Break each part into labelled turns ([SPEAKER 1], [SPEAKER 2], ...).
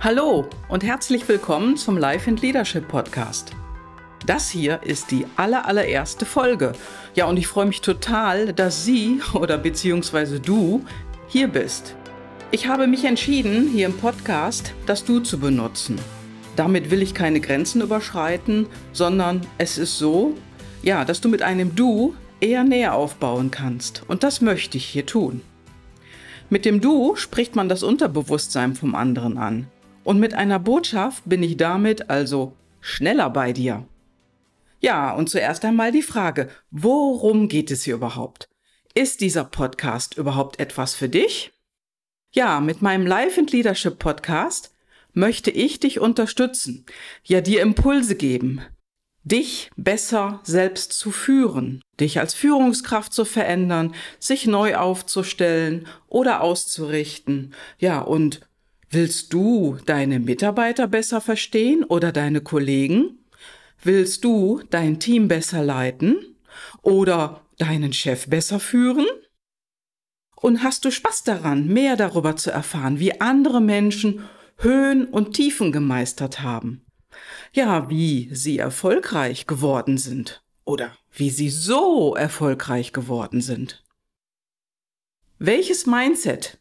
[SPEAKER 1] Hallo und herzlich willkommen zum Life and Leadership Podcast. Das hier ist die allerallererste Folge. Ja, und ich freue mich total, dass Sie oder beziehungsweise du hier bist. Ich habe mich entschieden, hier im Podcast das Du zu benutzen. Damit will ich keine Grenzen überschreiten, sondern es ist so, ja, dass du mit einem Du eher näher aufbauen kannst. Und das möchte ich hier tun. Mit dem Du spricht man das Unterbewusstsein vom anderen an. Und mit einer Botschaft bin ich damit also schneller bei dir. Ja, und zuerst einmal die Frage, worum geht es hier überhaupt? Ist dieser Podcast überhaupt etwas für dich? Ja, mit meinem Life and Leadership Podcast möchte ich dich unterstützen, ja dir Impulse geben, dich besser selbst zu führen, dich als Führungskraft zu verändern, sich neu aufzustellen oder auszurichten, ja, und Willst du deine Mitarbeiter besser verstehen oder deine Kollegen? Willst du dein Team besser leiten oder deinen Chef besser führen? Und hast du Spaß daran, mehr darüber zu erfahren, wie andere Menschen Höhen und Tiefen gemeistert haben? Ja, wie sie erfolgreich geworden sind oder wie sie so erfolgreich geworden sind. Welches Mindset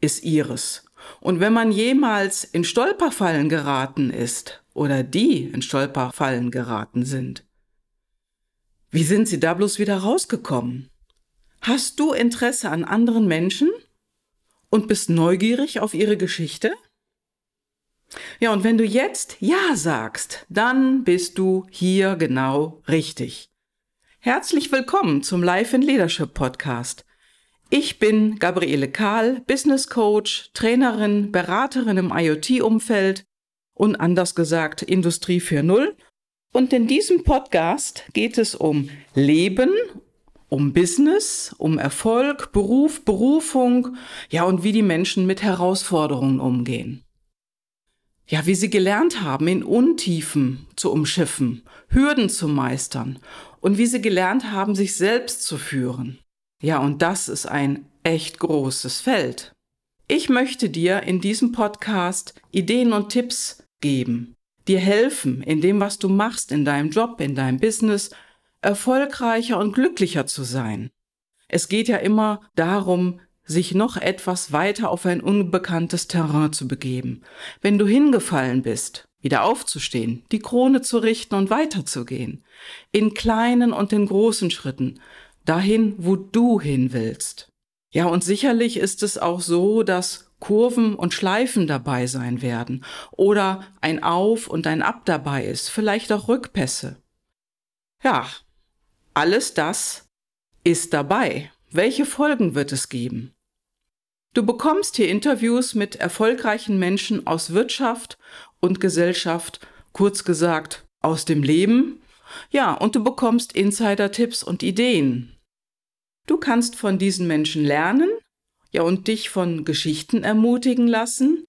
[SPEAKER 1] ist ihres und wenn man jemals in Stolperfallen geraten ist oder die in Stolperfallen geraten sind, wie sind sie da bloß wieder rausgekommen? Hast du Interesse an anderen Menschen und bist neugierig auf ihre Geschichte? Ja, und wenn du jetzt Ja sagst, dann bist du hier genau richtig. Herzlich willkommen zum Life in Leadership Podcast. Ich bin Gabriele Kahl, Business Coach, Trainerin, Beraterin im IoT-Umfeld und anders gesagt Industrie 4.0. Und in diesem Podcast geht es um Leben, um Business, um Erfolg, Beruf, Berufung, ja und wie die Menschen mit Herausforderungen umgehen. Ja, wie sie gelernt haben, in Untiefen zu umschiffen, Hürden zu meistern und wie sie gelernt haben, sich selbst zu führen. Ja, und das ist ein echt großes Feld. Ich möchte dir in diesem Podcast Ideen und Tipps geben, dir helfen, in dem, was du machst, in deinem Job, in deinem Business, erfolgreicher und glücklicher zu sein. Es geht ja immer darum, sich noch etwas weiter auf ein unbekanntes Terrain zu begeben. Wenn du hingefallen bist, wieder aufzustehen, die Krone zu richten und weiterzugehen. In kleinen und in großen Schritten, dahin, wo du hin willst. Ja, und sicherlich ist es auch so, dass Kurven und Schleifen dabei sein werden oder ein Auf und ein Ab dabei ist, vielleicht auch Rückpässe. Ja, alles das ist dabei. Welche Folgen wird es geben? Du bekommst hier Interviews mit erfolgreichen Menschen aus Wirtschaft und Gesellschaft, kurz gesagt aus dem Leben. Ja, und du bekommst Insider-Tipps und Ideen. Du kannst von diesen Menschen lernen, ja, und dich von Geschichten ermutigen lassen.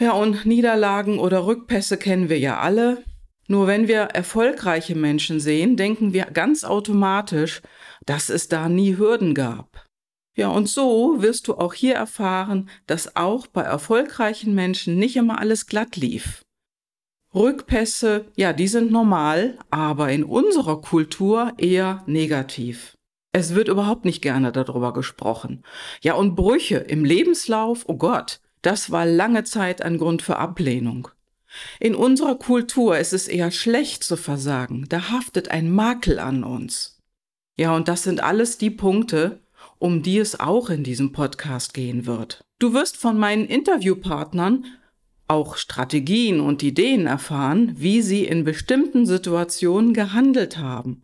[SPEAKER 1] Ja, und Niederlagen oder Rückpässe kennen wir ja alle. Nur wenn wir erfolgreiche Menschen sehen, denken wir ganz automatisch, dass es da nie Hürden gab. Ja, und so wirst du auch hier erfahren, dass auch bei erfolgreichen Menschen nicht immer alles glatt lief. Rückpässe, ja, die sind normal, aber in unserer Kultur eher negativ. Es wird überhaupt nicht gerne darüber gesprochen. Ja, und Brüche im Lebenslauf, oh Gott, das war lange Zeit ein Grund für Ablehnung. In unserer Kultur ist es eher schlecht zu versagen, da haftet ein Makel an uns. Ja, und das sind alles die Punkte, um die es auch in diesem Podcast gehen wird. Du wirst von meinen Interviewpartnern auch Strategien und Ideen erfahren, wie sie in bestimmten Situationen gehandelt haben.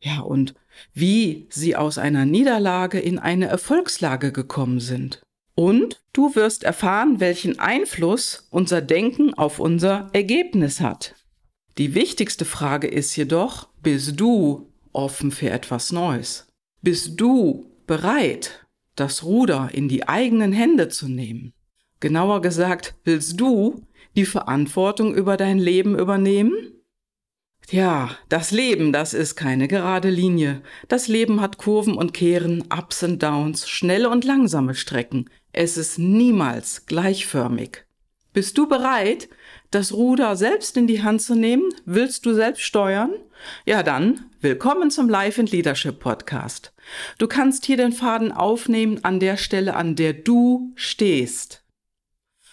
[SPEAKER 1] Ja, und wie sie aus einer Niederlage in eine Erfolgslage gekommen sind. Und du wirst erfahren, welchen Einfluss unser Denken auf unser Ergebnis hat. Die wichtigste Frage ist jedoch, bist du offen für etwas Neues? Bist du bereit, das Ruder in die eigenen Hände zu nehmen? Genauer gesagt, willst du die Verantwortung über dein Leben übernehmen? Ja, das Leben, das ist keine gerade Linie. Das Leben hat Kurven und Kehren, Ups und Downs, schnelle und langsame Strecken. Es ist niemals gleichförmig. Bist du bereit, das Ruder selbst in die Hand zu nehmen? Willst du selbst steuern? Ja, dann willkommen zum Life and Leadership Podcast. Du kannst hier den Faden aufnehmen an der Stelle, an der du stehst.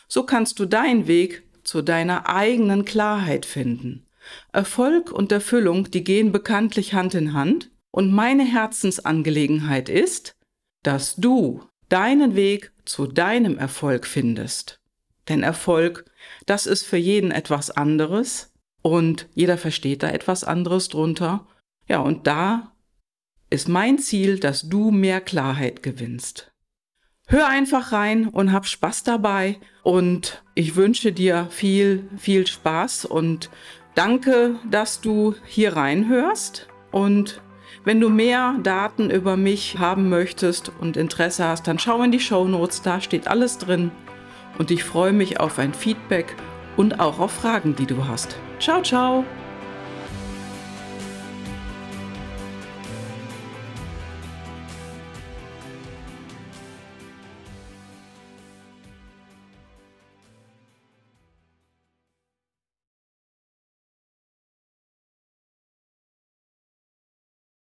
[SPEAKER 1] So kannst du deinen Weg zu deiner eigenen Klarheit finden. Erfolg und Erfüllung, die gehen bekanntlich Hand in Hand. Und meine Herzensangelegenheit ist, dass du deinen Weg zu deinem Erfolg findest. Denn Erfolg, das ist für jeden etwas anderes und jeder versteht da etwas anderes drunter. Ja, und da ist mein Ziel, dass du mehr Klarheit gewinnst. Hör einfach rein und hab Spaß dabei. Und ich wünsche dir viel, viel Spaß. Und danke, dass du hier reinhörst. Und wenn du mehr Daten über mich haben möchtest und Interesse hast, dann schau in die Show Notes, da steht alles drin. Und ich freue mich auf ein Feedback und auch auf Fragen, die du hast. Ciao, ciao!